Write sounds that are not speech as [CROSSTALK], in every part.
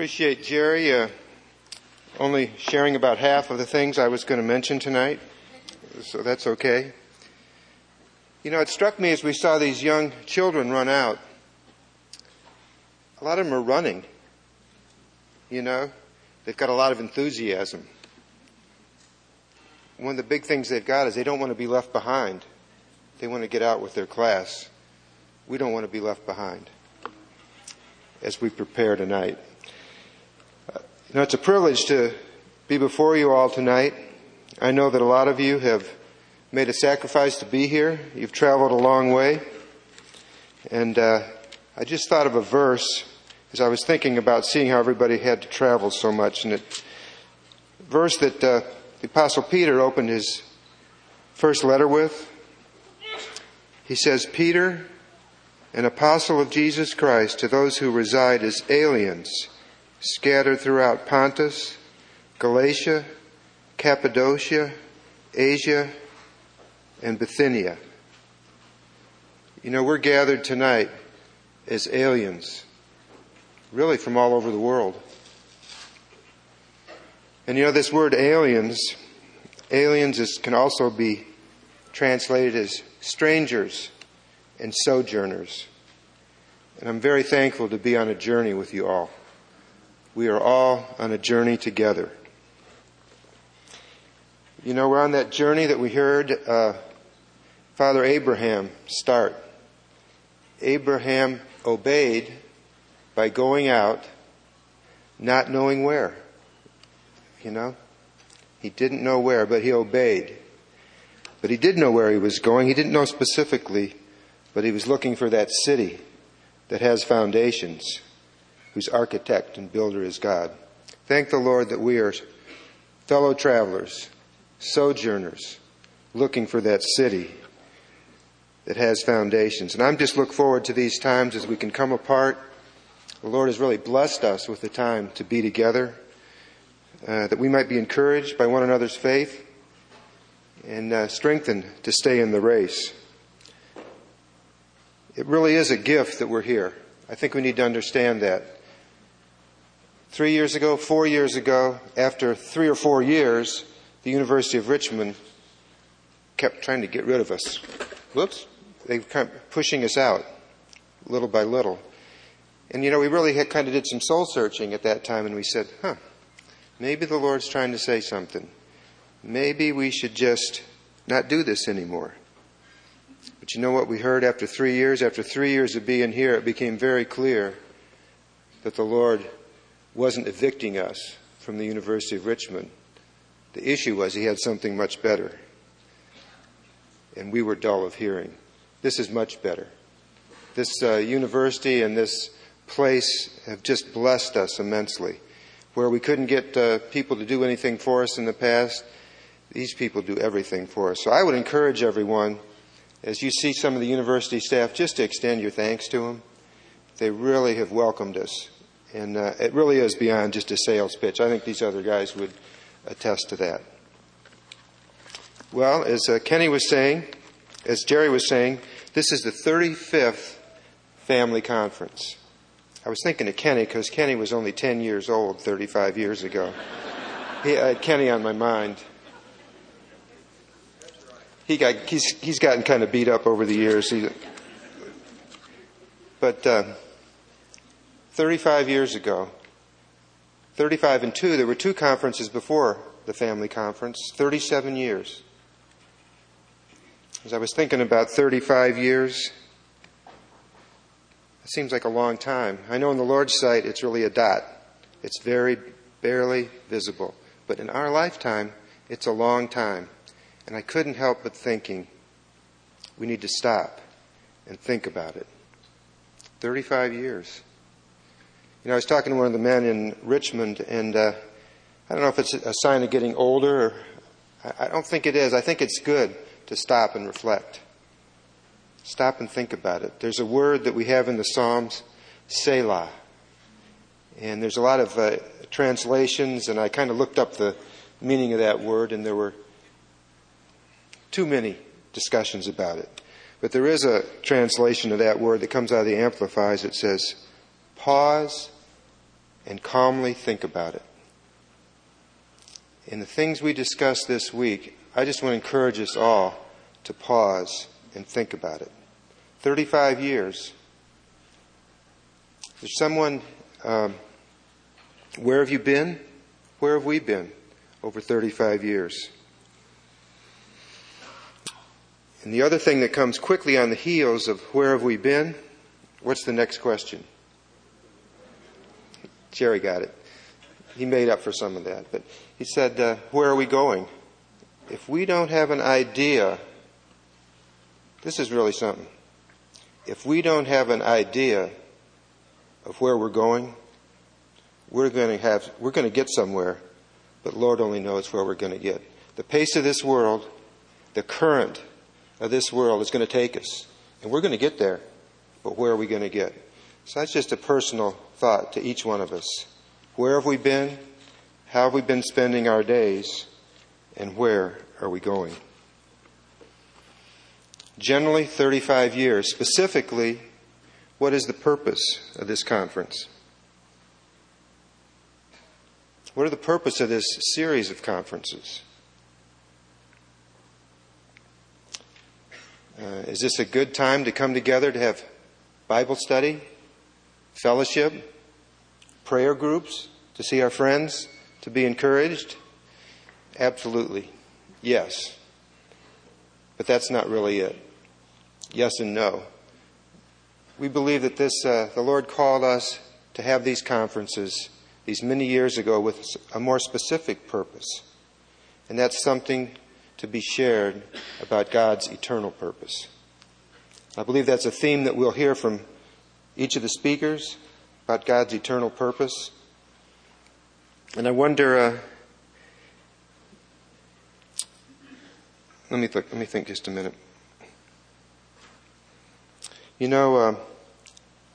appreciate Jerry uh, only sharing about half of the things I was going to mention tonight, so that's okay. You know, it struck me as we saw these young children run out. A lot of them are running. You know, they've got a lot of enthusiasm. One of the big things they've got is they don't want to be left behind. They want to get out with their class. We don't want to be left behind as we prepare tonight. Know, it's a privilege to be before you all tonight. I know that a lot of you have made a sacrifice to be here. You've traveled a long way. And uh, I just thought of a verse as I was thinking about seeing how everybody had to travel so much. And it, verse that uh, the Apostle Peter opened his first letter with. He says, Peter, an apostle of Jesus Christ, to those who reside as aliens scattered throughout Pontus, Galatia, Cappadocia, Asia, and Bithynia. You know, we're gathered tonight as aliens, really from all over the world. And you know, this word aliens, aliens is, can also be translated as strangers and sojourners. And I'm very thankful to be on a journey with you all. We are all on a journey together. You know, we're on that journey that we heard uh, Father Abraham start. Abraham obeyed by going out, not knowing where. You know? He didn't know where, but he obeyed. But he did know where he was going. He didn't know specifically, but he was looking for that city that has foundations whose architect and builder is God. Thank the Lord that we are fellow travelers, sojourners, looking for that city that has foundations. And I'm just look forward to these times as we can come apart. The Lord has really blessed us with the time to be together, uh, that we might be encouraged by one another's faith and uh, strengthened to stay in the race. It really is a gift that we're here. I think we need to understand that. Three years ago, four years ago, after three or four years, the University of Richmond kept trying to get rid of us. Whoops. They kept pushing us out little by little. And you know, we really had kind of did some soul searching at that time and we said, huh, maybe the Lord's trying to say something. Maybe we should just not do this anymore. But you know what we heard after three years? After three years of being here, it became very clear that the Lord wasn't evicting us from the University of Richmond. The issue was he had something much better. And we were dull of hearing. This is much better. This uh, university and this place have just blessed us immensely. Where we couldn't get uh, people to do anything for us in the past, these people do everything for us. So I would encourage everyone, as you see some of the university staff, just to extend your thanks to them. They really have welcomed us and uh, it really is beyond just a sales pitch. I think these other guys would attest to that. Well, as uh, Kenny was saying, as Jerry was saying, this is the 35th family conference. I was thinking of Kenny because Kenny was only 10 years old 35 years ago. he, I had Kenny on my mind. He got, he's, he's gotten kind of beat up over the years. He, but uh, 35 years ago, 35 and 2, there were two conferences before the family conference, 37 years. As I was thinking about 35 years, it seems like a long time. I know in the Lord's sight it's really a dot. It's very barely visible. But in our lifetime, it's a long time. And I couldn't help but thinking, we need to stop and think about it. 35 years. You know, I was talking to one of the men in Richmond, and uh, I don't know if it's a sign of getting older. Or, I don't think it is. I think it's good to stop and reflect. Stop and think about it. There's a word that we have in the Psalms, Selah. And there's a lot of uh, translations, and I kind of looked up the meaning of that word, and there were too many discussions about it. But there is a translation of that word that comes out of the Amplified. It says, pause and calmly think about it. In the things we discussed this week, I just want to encourage us all to pause and think about it. 35 years. There's someone, um, where have you been? Where have we been over 35 years? And the other thing that comes quickly on the heels of where have we been? What's the next question? Jerry got it. He made up for some of that. But he said, uh, Where are we going? If we don't have an idea, this is really something. If we don't have an idea of where we're going, we're going to have, we're going to get somewhere, but Lord only knows where we're going to get. The pace of this world, the current of this world is going to take us. And we're going to get there. But where are we going to get? So that's just a personal thought to each one of us. Where have we been? How have we been spending our days? And where are we going? Generally, 35 years. Specifically, what is the purpose of this conference? What are the purpose of this series of conferences? Uh, is this a good time to come together to have Bible study, fellowship, prayer groups, to see our friends, to be encouraged? Absolutely. Yes. But that's not really it. Yes and no. We believe that this, uh, the Lord called us to have these conferences these many years ago with a more specific purpose. And that's something to be shared about God's eternal purpose. I believe that's a theme that we'll hear from each of the speakers about God's eternal purpose. And I wonder, uh, let me think, let me think just a minute. You know, uh,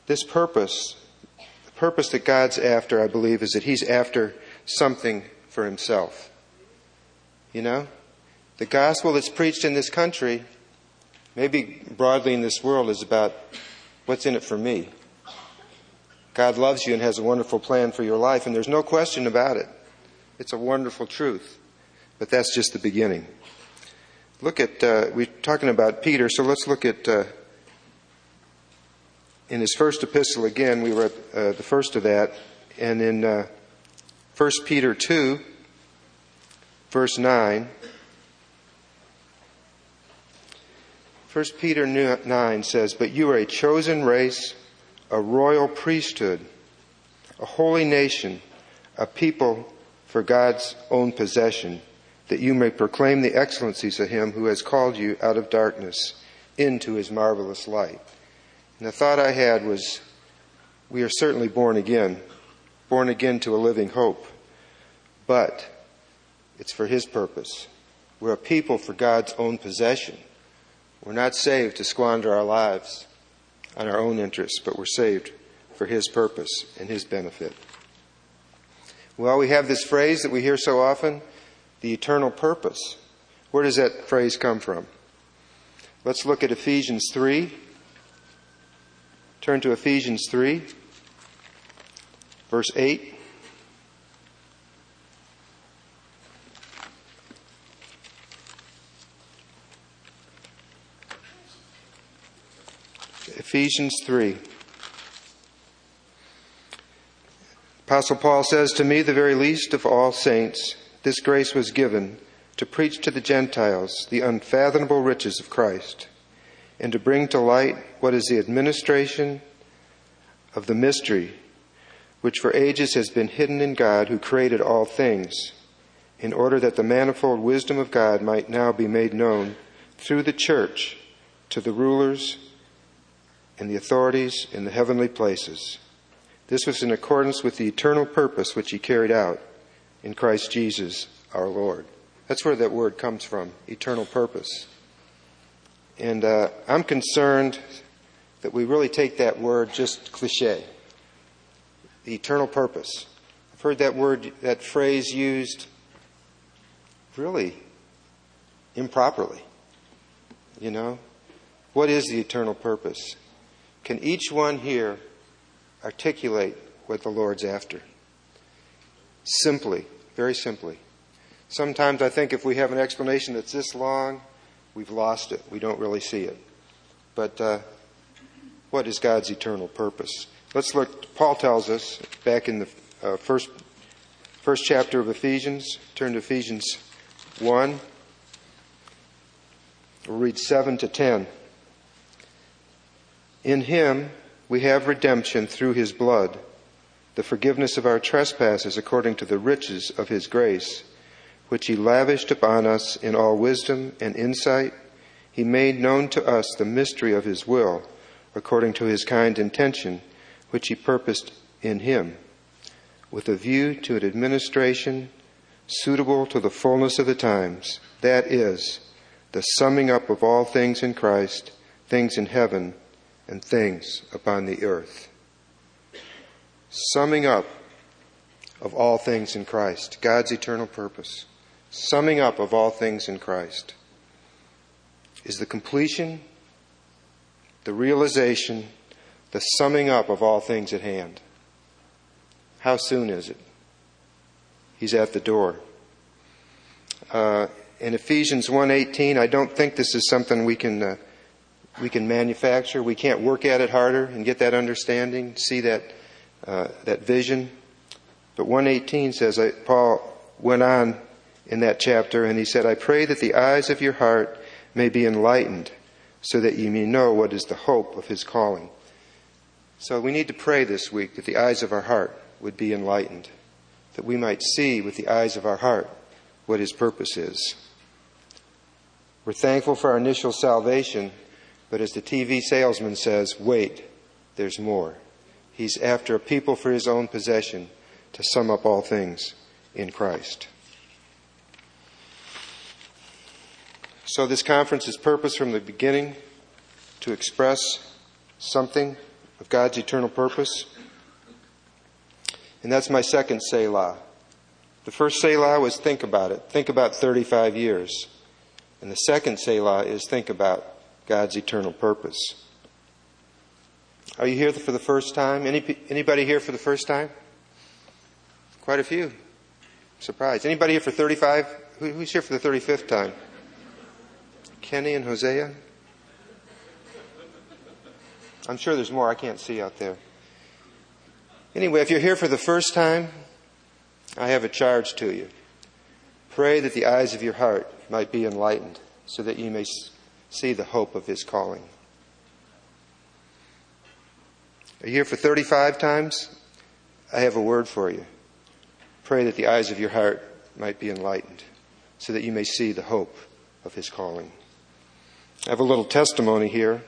this purpose, the purpose that God's after, I believe, is that He's after something for Himself. You know? The gospel that's preached in this country, maybe broadly in this world, is about what's in it for me. God loves you and has a wonderful plan for your life, and there's no question about it. It's a wonderful truth. But that's just the beginning. Look at, uh, we're talking about Peter, so let's look at, uh, in his first epistle again, we were at uh, the first of that, and in uh, 1 Peter 2, verse 9, 1 Peter 9 says, But you are a chosen race, a royal priesthood, a holy nation, a people for God's own possession, that you may proclaim the excellencies of him who has called you out of darkness into his marvelous light. And the thought I had was, we are certainly born again, born again to a living hope, but it's for his purpose. We're a people for God's own possession. We're not saved to squander our lives on our own interests, but we're saved for His purpose and His benefit. Well, we have this phrase that we hear so often the eternal purpose. Where does that phrase come from? Let's look at Ephesians 3. Turn to Ephesians 3, verse 8. Ephesians 3. Apostle Paul says, To me, the very least of all saints, this grace was given to preach to the Gentiles the unfathomable riches of Christ, and to bring to light what is the administration of the mystery, which for ages has been hidden in God who created all things, in order that the manifold wisdom of God might now be made known through the church to the rulers and the authorities in the heavenly places. This was in accordance with the eternal purpose which he carried out in Christ Jesus our Lord. That's where that word comes from, eternal purpose. And uh, I'm concerned that we really take that word just cliche. The eternal purpose. I've heard that word, that phrase used really improperly. You know? What is the eternal purpose? Can each one here articulate what the Lord's after? Simply, very simply. Sometimes I think if we have an explanation that's this long, we've lost it. We don't really see it. But uh, what is God's eternal purpose? Let's look. Paul tells us back in the uh, first first chapter of Ephesians. Turn to Ephesians one. We'll read seven to ten. In Him we have redemption through His blood, the forgiveness of our trespasses according to the riches of His grace, which He lavished upon us in all wisdom and insight. He made known to us the mystery of His will, according to His kind intention which he purposed in him, with a view to an administration suitable to the fullness of the times, that is, the summing up of all things in Christ, things in heaven, and things upon the earth. Summing up of all things in Christ, God's eternal purpose. Summing up of all things in Christ is the completion, the realization, the summing up of all things at hand. How soon is it? He's at the door. Uh, in Ephesians 1:18, I don't think this is something we can uh, we can manufacture. We can't work at it harder and get that understanding, see that uh, that vision. But 118 says Paul went on in that chapter and he said, "I pray that the eyes of your heart may be enlightened, so that you may know what is the hope of his calling." So we need to pray this week that the eyes of our heart would be enlightened, that we might see with the eyes of our heart what His purpose is. We're thankful for our initial salvation, but as the TV salesman says, wait, there's more. He's after a people for His own possession to sum up all things in Christ. So, this conference's purpose from the beginning to express something of God's eternal purpose. And that's my second Selah. The first Selah was think about it. Think about 35 years. And the second Selah is think about God's eternal purpose. Are you here for the first time? Any, anybody here for the first time? Quite a few. Surprised. Anybody here for 35? Who, who's here for the 35th time? Kenny and Hosea? I'm sure there's more I can't see out there. Anyway, if you're here for the first time, I have a charge to you. Pray that the eyes of your heart might be enlightened so that you may see the hope of his calling. Are you here for 35 times? I have a word for you. Pray that the eyes of your heart might be enlightened so that you may see the hope of his calling. I have a little testimony here.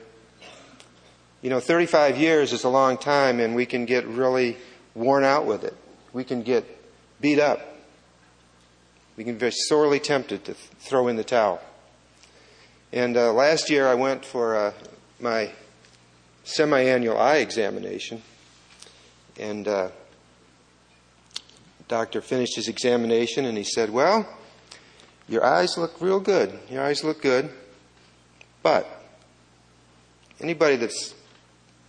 You know, 35 years is a long time, and we can get really worn out with it. We can get beat up. We can be sorely tempted to throw in the towel. And uh, last year I went for uh, my semi annual eye examination, and uh, doctor finished his examination and he said, Well, your eyes look real good. Your eyes look good. But anybody that's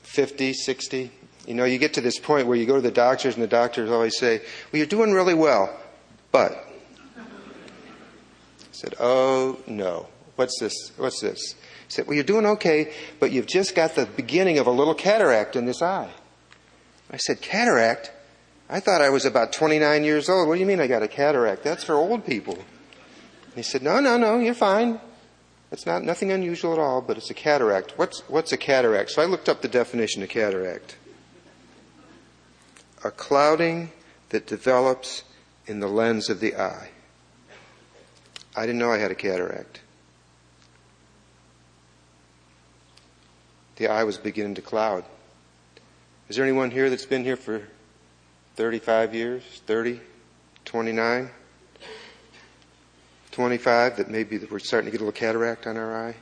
50, 60. You know, you get to this point where you go to the doctors and the doctors always say, well, you're doing really well, but. I said, oh no. What's this? What's this? He said, well, you're doing okay, but you've just got the beginning of a little cataract in this eye. I said, cataract? I thought I was about 29 years old. What do you mean I got a cataract? That's for old people. He said, no, no, no, you're fine. It's not nothing unusual at all, but it's a cataract. What's, what's a cataract? So I looked up the definition of cataract. A clouding that develops in the lens of the eye. I didn't know I had a cataract. The eye was beginning to cloud. Is there anyone here that's been here for 35 years, 30, 29? 25 that maybe we're starting to get a little cataract on our eye?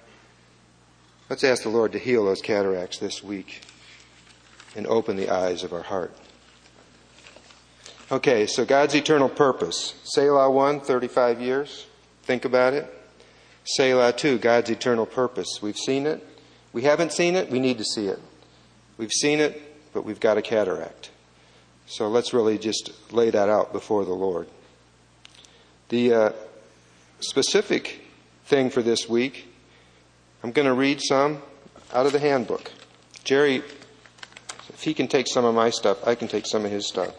Let's ask the Lord to heal those cataracts this week and open the eyes of our heart. Okay, so God's eternal purpose. Selah 1, 35 years. Think about it. Selah 2, God's eternal purpose. We've seen it. We haven't seen it. We need to see it. We've seen it, but we've got a cataract. So let's really just lay that out before the Lord. The uh, specific thing for this week, I'm going to read some out of the handbook. Jerry, if he can take some of my stuff, I can take some of his stuff.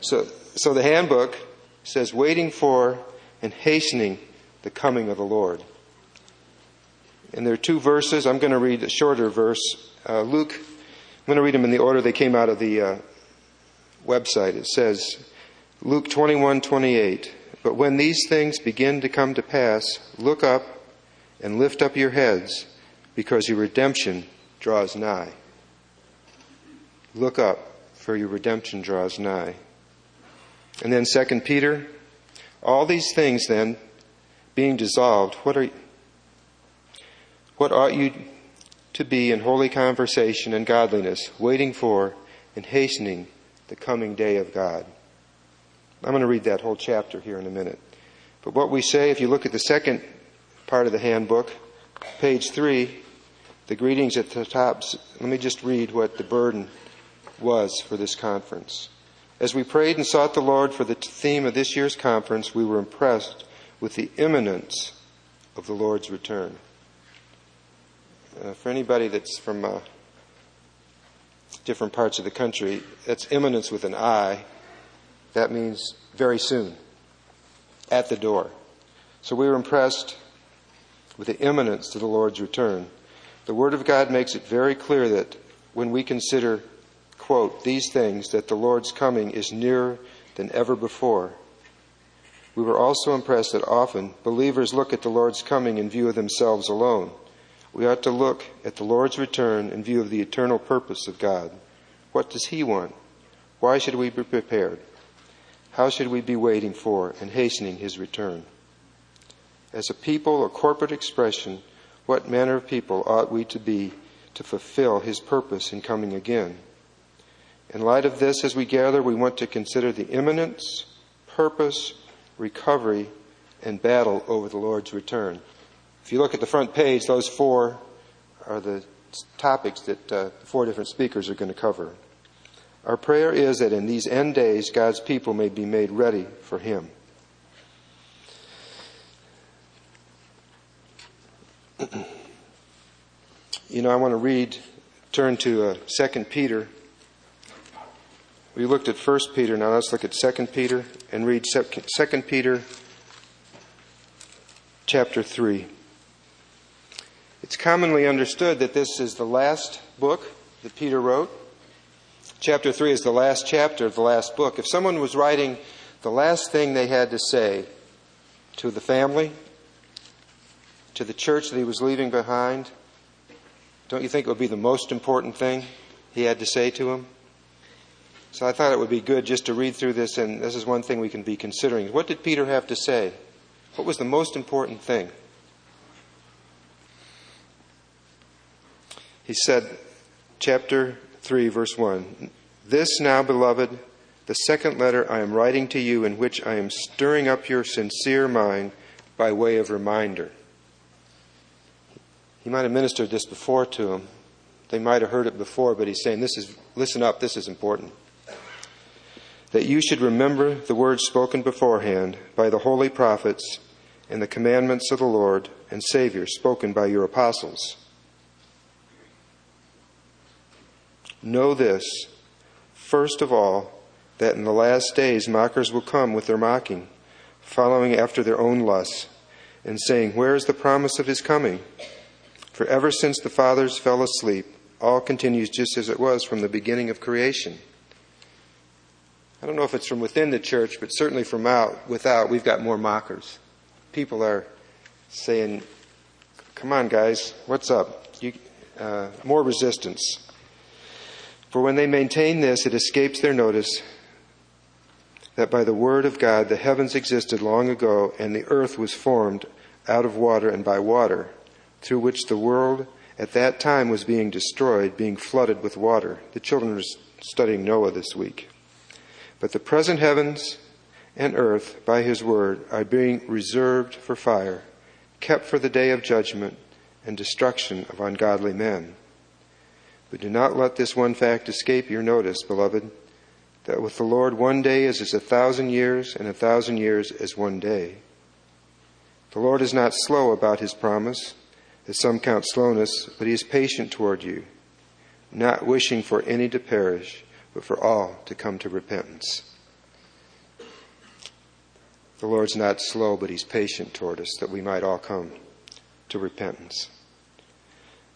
So, so the handbook says, waiting for and hastening the coming of the Lord. And there are two verses. I'm going to read a shorter verse. Uh, Luke, I'm going to read them in the order they came out of the uh, website. It says, Luke 21, 28. But when these things begin to come to pass, look up and lift up your heads, because your redemption draws nigh. Look up, for your redemption draws nigh. And then 2 Peter, all these things then being dissolved, what are what ought you to be in holy conversation and godliness, waiting for and hastening the coming day of God? I'm going to read that whole chapter here in a minute. But what we say, if you look at the second part of the handbook, page three, the greetings at the top, let me just read what the burden was for this conference. As we prayed and sought the Lord for the theme of this year's conference, we were impressed with the imminence of the Lord's return. Uh, for anybody that's from uh, different parts of the country, that's imminence with an I. That means very soon, at the door. So we were impressed with the imminence of the Lord's return. The Word of God makes it very clear that when we consider, quote, these things, that the Lord's coming is nearer than ever before. We were also impressed that often believers look at the Lord's coming in view of themselves alone. We ought to look at the Lord's return in view of the eternal purpose of God. What does He want? Why should we be prepared? How should we be waiting for and hastening his return? As a people a corporate expression, what manner of people ought we to be to fulfill his purpose in coming again? In light of this, as we gather, we want to consider the imminence, purpose, recovery, and battle over the Lord's return. If you look at the front page, those four are the topics that uh, four different speakers are going to cover. Our prayer is that in these end days, God's people may be made ready for Him. [CLEARS THROAT] you know, I want to read, turn to uh, 2 Peter. We looked at 1 Peter, now let's look at 2 Peter and read 2 Peter chapter 3. It's commonly understood that this is the last book that Peter wrote. Chapter 3 is the last chapter of the last book. If someone was writing the last thing they had to say to the family, to the church that he was leaving behind, don't you think it would be the most important thing he had to say to him? So I thought it would be good just to read through this, and this is one thing we can be considering. What did Peter have to say? What was the most important thing? He said, chapter 3, verse 1. This now, beloved, the second letter I am writing to you, in which I am stirring up your sincere mind by way of reminder. He might have ministered this before to them. They might have heard it before, but he's saying, This is, listen up, this is important. That you should remember the words spoken beforehand by the holy prophets and the commandments of the Lord and Savior spoken by your apostles. Know this, first of all, that in the last days mockers will come with their mocking, following after their own lusts, and saying, Where is the promise of his coming? For ever since the fathers fell asleep, all continues just as it was from the beginning of creation. I don't know if it's from within the church, but certainly from out without, we've got more mockers. People are saying, "Come on, guys, what's up?" You, uh, more resistance. For when they maintain this, it escapes their notice that by the word of God the heavens existed long ago, and the earth was formed out of water and by water, through which the world at that time was being destroyed, being flooded with water. The children are studying Noah this week. But the present heavens and earth, by his word, are being reserved for fire, kept for the day of judgment and destruction of ungodly men. But do not let this one fact escape your notice, beloved, that with the Lord one day is as a thousand years, and a thousand years as one day. The Lord is not slow about his promise, as some count slowness, but he is patient toward you, not wishing for any to perish, but for all to come to repentance. The Lord's not slow, but he's patient toward us, that we might all come to repentance.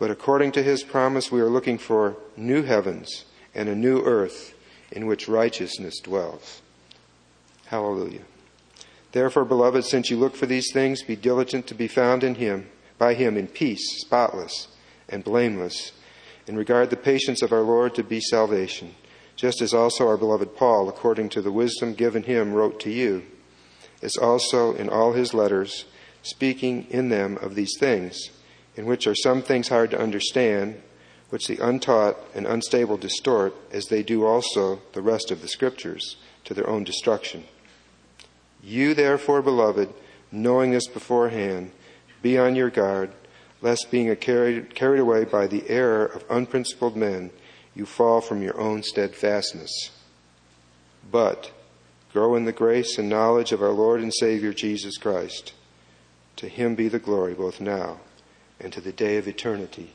But according to his promise, we are looking for new heavens and a new earth in which righteousness dwells. Hallelujah. Therefore, beloved, since you look for these things, be diligent to be found in him, by him in peace, spotless and blameless, and regard the patience of our Lord to be salvation, just as also our beloved Paul, according to the wisdom given him, wrote to you, as also in all his letters, speaking in them of these things in which are some things hard to understand, which the untaught and unstable distort, as they do also the rest of the Scriptures, to their own destruction. You, therefore, beloved, knowing this beforehand, be on your guard, lest being carried, carried away by the error of unprincipled men, you fall from your own steadfastness. But grow in the grace and knowledge of our Lord and Savior Jesus Christ. To him be the glory both now and to the day of eternity.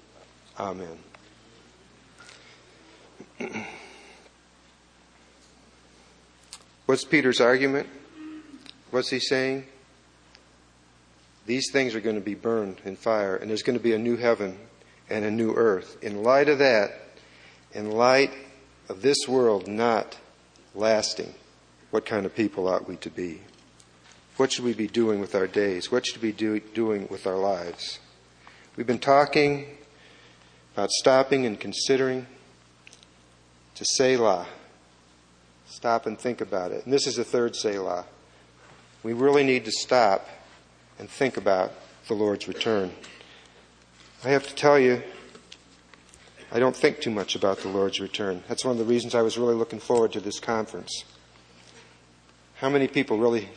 Amen. [CLEARS THROAT] What's Peter's argument? What's he saying? These things are going to be burned in fire, and there's going to be a new heaven and a new earth. In light of that, in light of this world not lasting, what kind of people ought we to be? What should we be doing with our days? What should we be do, doing with our lives? We've been talking about stopping and considering to Selah. Stop and think about it. And this is the third Selah. We really need to stop and think about the Lord's return. I have to tell you, I don't think too much about the Lord's return. That's one of the reasons I was really looking forward to this conference. How many people really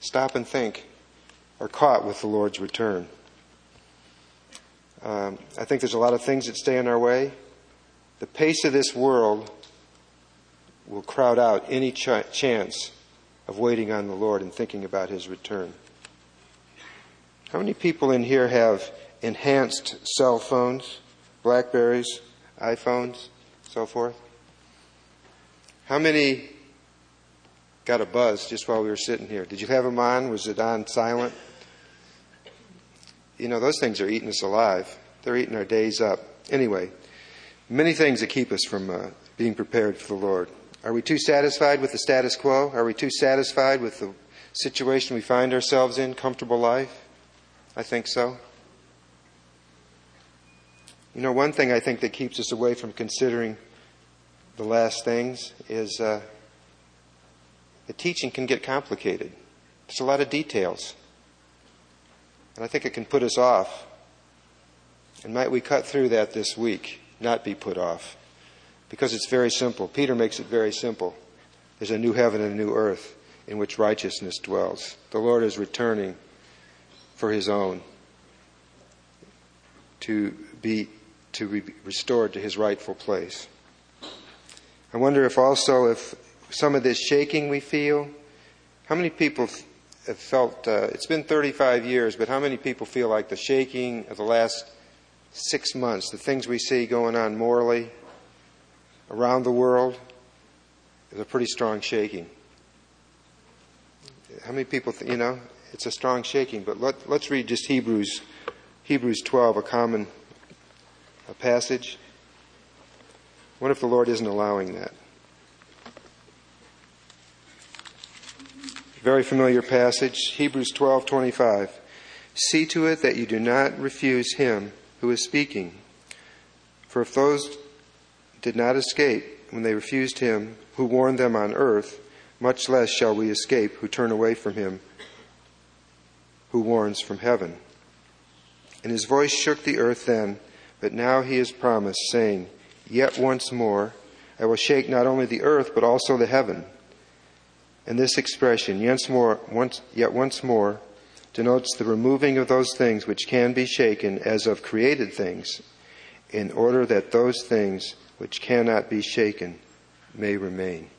stop and think are caught with the Lord's return? Um, I think there's a lot of things that stay in our way. The pace of this world will crowd out any ch- chance of waiting on the Lord and thinking about His return. How many people in here have enhanced cell phones, Blackberries, iPhones, so forth? How many got a buzz just while we were sitting here? Did you have them on? Was it on silent? You know, those things are eating us alive. They're eating our days up. Anyway, many things that keep us from uh, being prepared for the Lord. Are we too satisfied with the status quo? Are we too satisfied with the situation we find ourselves in, comfortable life? I think so. You know, one thing I think that keeps us away from considering the last things is uh, the teaching can get complicated. There's a lot of details. And I think it can put us off. And might we cut through that this week, not be put off? Because it's very simple. Peter makes it very simple. There's a new heaven and a new earth in which righteousness dwells. The Lord is returning for his own to be to be restored to his rightful place. I wonder if also if some of this shaking we feel, how many people felt, uh, it's been 35 years, but how many people feel like the shaking of the last six months, the things we see going on morally around the world, is a pretty strong shaking? How many people, th- you know, it's a strong shaking, but let, let's read just Hebrews, Hebrews 12, a common a passage. What if the Lord isn't allowing that? Very familiar passage, Hebrews 12:25. See to it that you do not refuse him who is speaking. For if those did not escape, when they refused him who warned them on earth, much less shall we escape who turn away from him who warns from heaven. And his voice shook the earth then, but now he has promised, saying, Yet once more I will shake not only the earth, but also the heaven. And this expression, yet, more, once, yet once more, denotes the removing of those things which can be shaken as of created things, in order that those things which cannot be shaken may remain.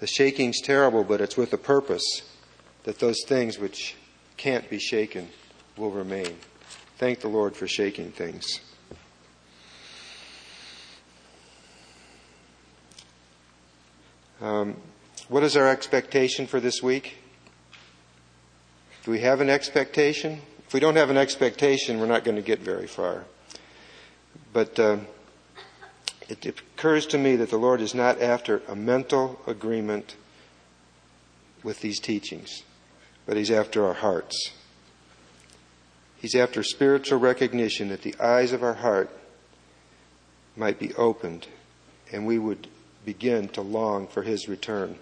The shaking's terrible, but it's with a purpose that those things which can't be shaken will remain. Thank the Lord for shaking things. Um, what is our expectation for this week? Do we have an expectation? If we don't have an expectation, we're not going to get very far. But uh, it occurs to me that the Lord is not after a mental agreement with these teachings, but He's after our hearts. He's after spiritual recognition that the eyes of our heart might be opened and we would begin to long for His return.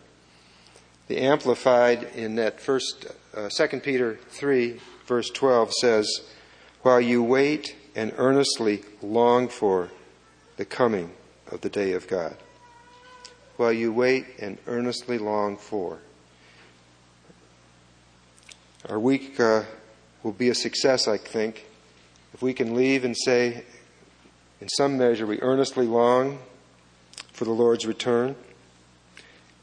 The Amplified in that first, uh, 2 Peter 3, verse 12 says, While you wait and earnestly long for the coming of the day of God. While you wait and earnestly long for. Our week uh, will be a success, I think, if we can leave and say, in some measure, we earnestly long for the Lord's return,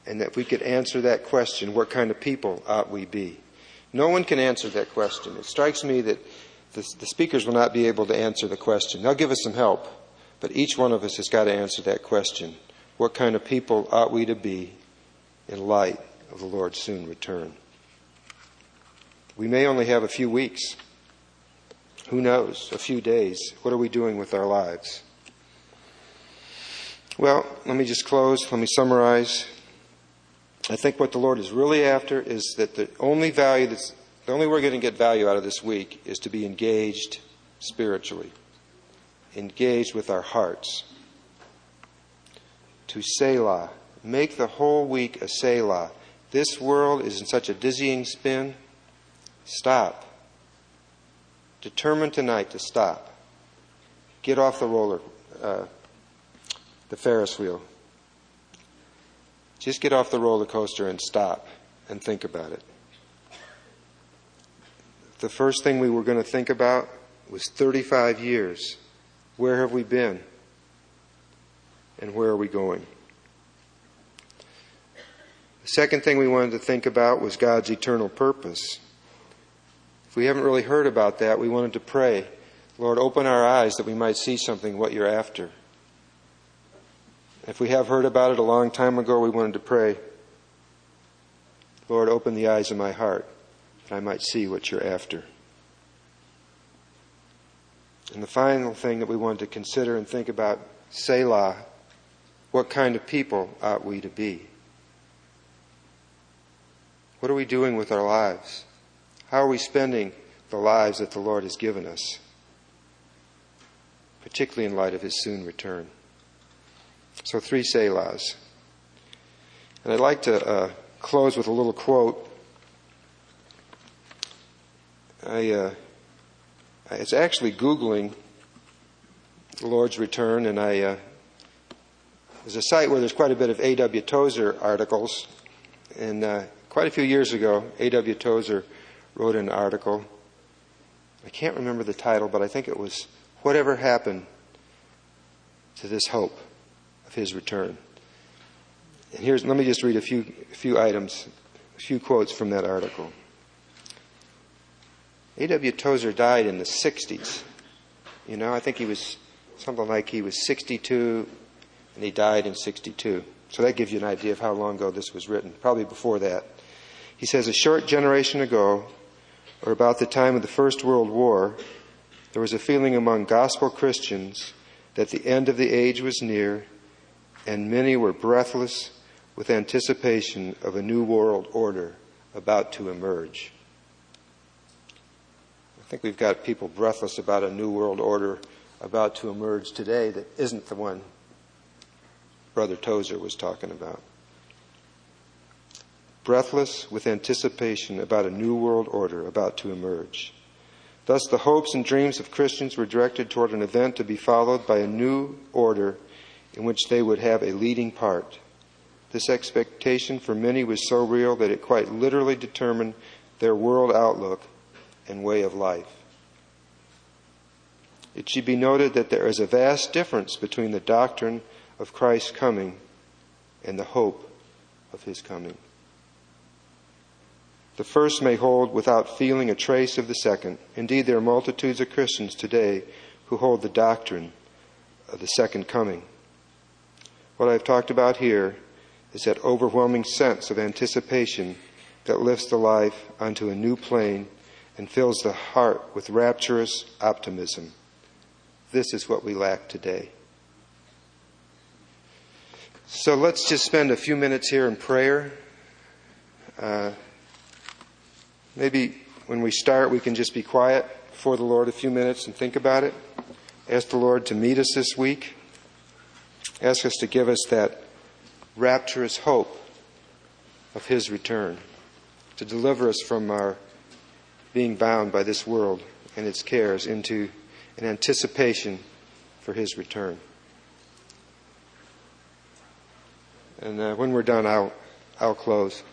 and that we could answer that question what kind of people ought we be? No one can answer that question. It strikes me that the, the speakers will not be able to answer the question. They'll give us some help, but each one of us has got to answer that question. What kind of people ought we to be in light of the Lord's soon return? We may only have a few weeks. Who knows? A few days. What are we doing with our lives? Well, let me just close. Let me summarize. I think what the Lord is really after is that the only value that's the only way we're going to get value out of this week is to be engaged spiritually, engaged with our hearts. To Selah. Make the whole week a Selah. This world is in such a dizzying spin. Stop. Determine tonight to stop. Get off the roller, uh, the Ferris wheel. Just get off the roller coaster and stop and think about it the first thing we were going to think about was 35 years. Where have we been? And where are we going? The second thing we wanted to think about was God's eternal purpose. If we haven't really heard about that, we wanted to pray, Lord, open our eyes that we might see something what you're after. If we have heard about it a long time ago, we wanted to pray, Lord, open the eyes of my heart that I might see what you're after. And the final thing that we wanted to consider and think about, Selah, what kind of people ought we to be? What are we doing with our lives? How are we spending the lives that the Lord has given us? Particularly in light of his soon return. So, three Selahs. And I'd like to uh, close with a little quote I uh, I was actually Googling the Lord's return, and I uh, there's a site where there's quite a bit of A.W. Tozer articles, and uh, quite a few years ago, A.W. Tozer wrote an article. I can't remember the title, but I think it was "Whatever Happened to This Hope of His Return." And here's let me just read a few a few items, a few quotes from that article. A.W. Tozer died in the 60s. You know, I think he was something like he was 62 and he died in 62. So that gives you an idea of how long ago this was written, probably before that. He says, A short generation ago, or about the time of the First World War, there was a feeling among gospel Christians that the end of the age was near, and many were breathless with anticipation of a new world order about to emerge. I think we've got people breathless about a new world order about to emerge today that isn't the one Brother Tozer was talking about. Breathless with anticipation about a new world order about to emerge. Thus, the hopes and dreams of Christians were directed toward an event to be followed by a new order in which they would have a leading part. This expectation for many was so real that it quite literally determined their world outlook and way of life. It should be noted that there is a vast difference between the doctrine of Christ's coming and the hope of his coming. The first may hold without feeling a trace of the second. Indeed, there are multitudes of Christians today who hold the doctrine of the second coming. What I've talked about here is that overwhelming sense of anticipation that lifts the life onto a new plane and fills the heart with rapturous optimism. This is what we lack today. So let's just spend a few minutes here in prayer. Uh, Maybe when we start, we can just be quiet before the Lord a few minutes and think about it. Ask the Lord to meet us this week. Ask us to give us that rapturous hope of His return, to deliver us from our being bound by this world and its cares into an anticipation for His return. And uh, when we're done, I'll, I'll close.